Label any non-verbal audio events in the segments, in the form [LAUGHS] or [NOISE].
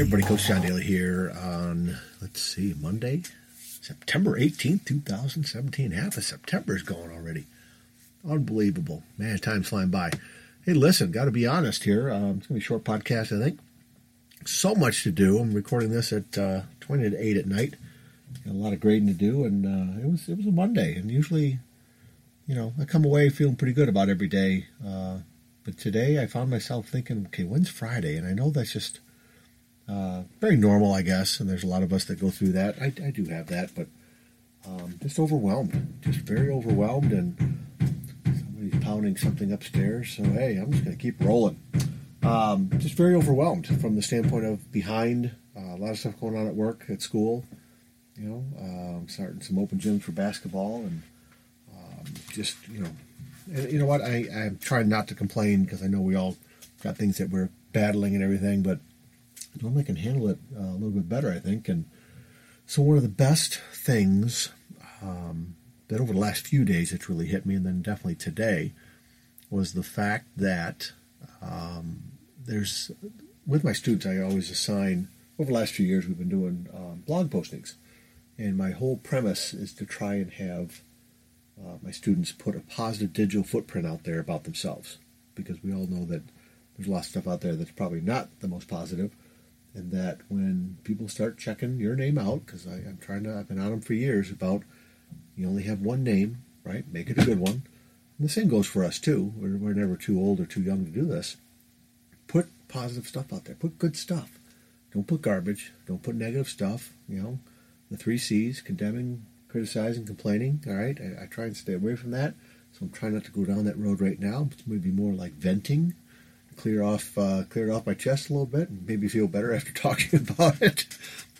everybody, Coach John Daly here on, let's see, Monday, September 18th, 2017. Half of September is gone already. Unbelievable. Man, time's flying by. Hey, listen, got to be honest here. Um, it's going to be a short podcast, I think. So much to do. I'm recording this at uh, 20 to 8 at night. Got a lot of grading to do, and uh, it was it was a Monday. And usually, you know, I come away feeling pretty good about every day. Uh, but today I found myself thinking, okay, when's Friday? And I know that's just uh, very normal, I guess, and there's a lot of us that go through that. I, I do have that, but um, just overwhelmed, just very overwhelmed, and somebody's pounding something upstairs. So hey, I'm just going to keep rolling. Um, just very overwhelmed from the standpoint of behind uh, a lot of stuff going on at work, at school. You know, um, starting some open gyms for basketball, and um, just you know, and you know what? I, I'm trying not to complain because I know we all got things that we're battling and everything, but normally can handle it uh, a little bit better, I think. And so, one of the best things um, that over the last few days it's really hit me, and then definitely today, was the fact that um, there's with my students, I always assign over the last few years we've been doing um, blog postings, and my whole premise is to try and have uh, my students put a positive digital footprint out there about themselves, because we all know that there's a lot of stuff out there that's probably not the most positive, and that when people start checking your name out, because I'm trying to, I've been on them for years about you only have one name, right? Make it a good one. And the same goes for us too. We're, we're never too old or too young to do this. Put positive stuff out there. Put good stuff. Don't put garbage. Don't put negative stuff. You know, the three C's: condemning, criticizing, complaining. All right, I, I try and stay away from that. So I'm trying not to go down that road right now. It's maybe more like venting clear off uh, clear off my chest a little bit and maybe feel better [LAUGHS] after talking about it.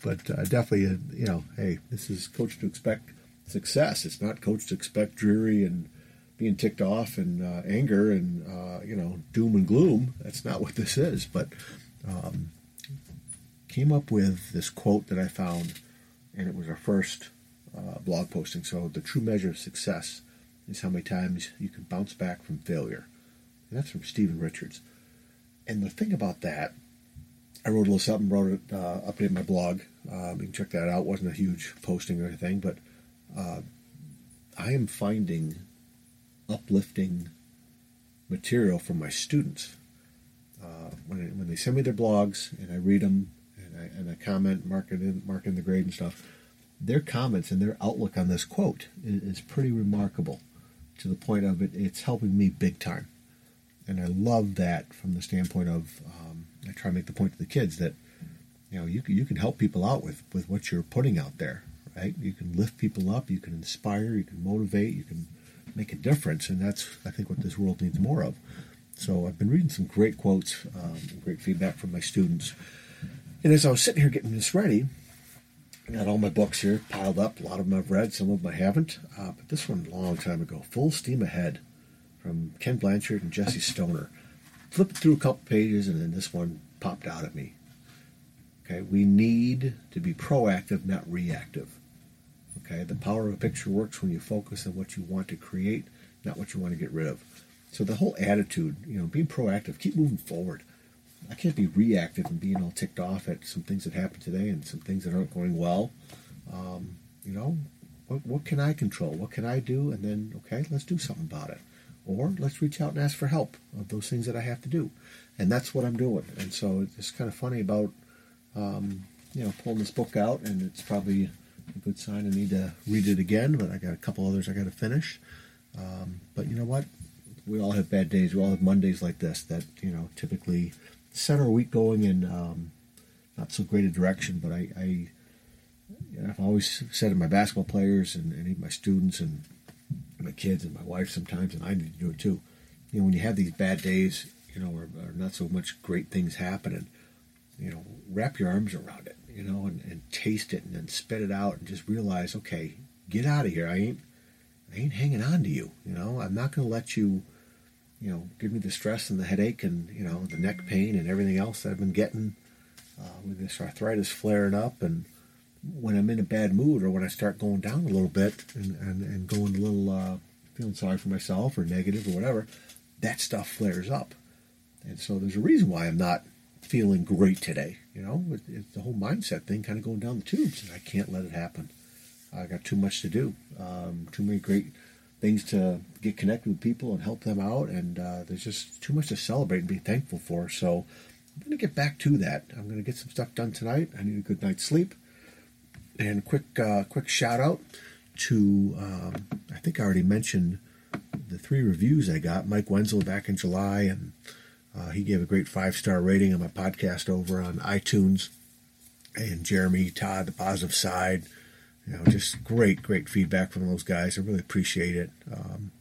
But uh, definitely, uh, you know, hey, this is coach to expect success. It's not coach to expect dreary and being ticked off and uh, anger and uh, you know doom and gloom. That's not what this is. But um, came up with this quote that I found, and it was our first uh, blog posting. So the true measure of success is how many times you can bounce back from failure. And that's from Stephen Richards. And the thing about that, I wrote a little something, wrote it, uh, updated my blog. Um, you can check that out. It wasn't a huge posting or anything, but uh, I am finding uplifting material from my students. Uh, when, when they send me their blogs and I read them and I, and I comment, mark it in, mark in the grade and stuff, their comments and their outlook on this quote is, is pretty remarkable to the point of it, it's helping me big time and I love that from the standpoint of um, I try to make the point to the kids that you know you can, you can help people out with with what you're putting out there, right? You can lift people up, you can inspire, you can motivate, you can make a difference, and that's I think what this world needs more of. So I've been reading some great quotes, um, great feedback from my students, and as I was sitting here getting this ready. I got all my books here piled up. A lot of them I've read, some of them I haven't. Uh, but this one, a long time ago, Full Steam Ahead from Ken Blanchard and Jesse Stoner. Flipped through a couple pages, and then this one popped out at me. Okay, we need to be proactive, not reactive. Okay, the power of a picture works when you focus on what you want to create, not what you want to get rid of. So the whole attitude, you know, being proactive, keep moving forward. I can't be reactive and being all ticked off at some things that happened today and some things that aren't going well. Um, you know, what, what can I control? What can I do? And then, okay, let's do something about it or let's reach out and ask for help of those things that I have to do. And that's what I'm doing. And so it's kind of funny about, um, you know, pulling this book out, and it's probably a good sign I need to read it again, but I got a couple others I got to finish. Um, but you know what? We all have bad days. We all have Mondays like this that, you know, typically set our week going in um, not so great a direction, but I, I you know, I've always said to my basketball players and, and my students and my kids and my wife sometimes, and I need to do it too. You know, when you have these bad days, you know, or, or not so much great things happening, you know, wrap your arms around it, you know, and, and taste it and then spit it out and just realize, okay, get out of here. I ain't, I ain't hanging on to you. You know, I'm not going to let you, you know, give me the stress and the headache and you know the neck pain and everything else that I've been getting uh, with this arthritis flaring up and when I'm in a bad mood or when I start going down a little bit and, and, and going a little uh, feeling sorry for myself or negative or whatever, that stuff flares up. And so there's a reason why I'm not feeling great today. You know, it, it's the whole mindset thing kind of going down the tubes, and I can't let it happen. I got too much to do, um, too many great things to get connected with people and help them out, and uh, there's just too much to celebrate and be thankful for. So I'm going to get back to that. I'm going to get some stuff done tonight. I need a good night's sleep. And quick, uh, quick shout out to um, I think I already mentioned the three reviews I got. Mike Wenzel back in July, and uh, he gave a great five star rating on my podcast over on iTunes. And Jeremy Todd, the positive side, you know, just great, great feedback from those guys. I really appreciate it. Um,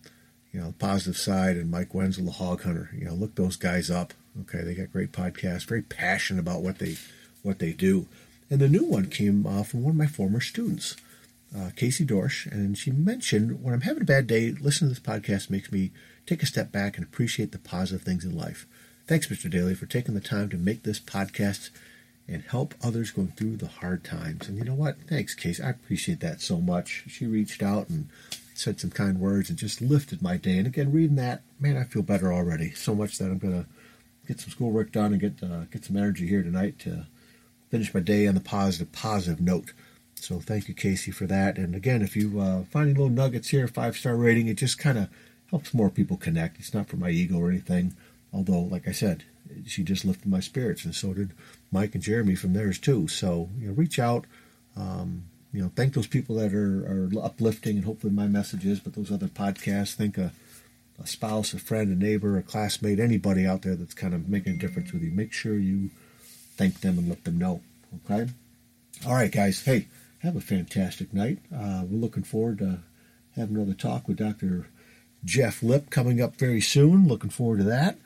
you know, the positive side and Mike Wenzel, the hog hunter. You know, look those guys up. Okay, they got great podcasts, very passionate about what they what they do. And the new one came uh, from one of my former students, uh, Casey Dorsch, and she mentioned when I'm having a bad day, listening to this podcast makes me take a step back and appreciate the positive things in life. Thanks, Mr. Daly, for taking the time to make this podcast and help others going through the hard times. And you know what? Thanks, Casey. I appreciate that so much. She reached out and said some kind words and just lifted my day. And again, reading that, man, I feel better already. So much that I'm going to get some schoolwork done and get uh, get some energy here tonight to finish my day on the positive positive note. So thank you, Casey, for that. And again, if you uh, find any little nuggets here, five star rating, it just kind of helps more people connect. It's not for my ego or anything. Although, like I said, she just lifted my spirits, and so did Mike and Jeremy from theirs too. So you know, reach out. Um, you know, thank those people that are, are uplifting, and hopefully my messages. But those other podcasts, think a, a spouse, a friend, a neighbor, a classmate, anybody out there that's kind of making a difference with you. Make sure you thank them and let them know. Okay. All right, guys. Hey, have a fantastic night. Uh, we're looking forward to having another talk with Dr. Jeff Lip coming up very soon. Looking forward to that.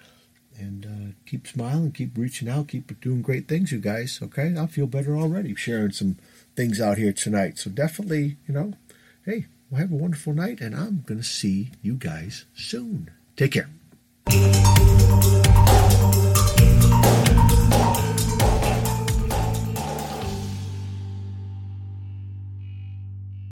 And uh, keep smiling, keep reaching out, keep doing great things, you guys. Okay, I feel better already sharing some things out here tonight. So definitely, you know, hey, well, have a wonderful night, and I'm going to see you guys soon. Take care.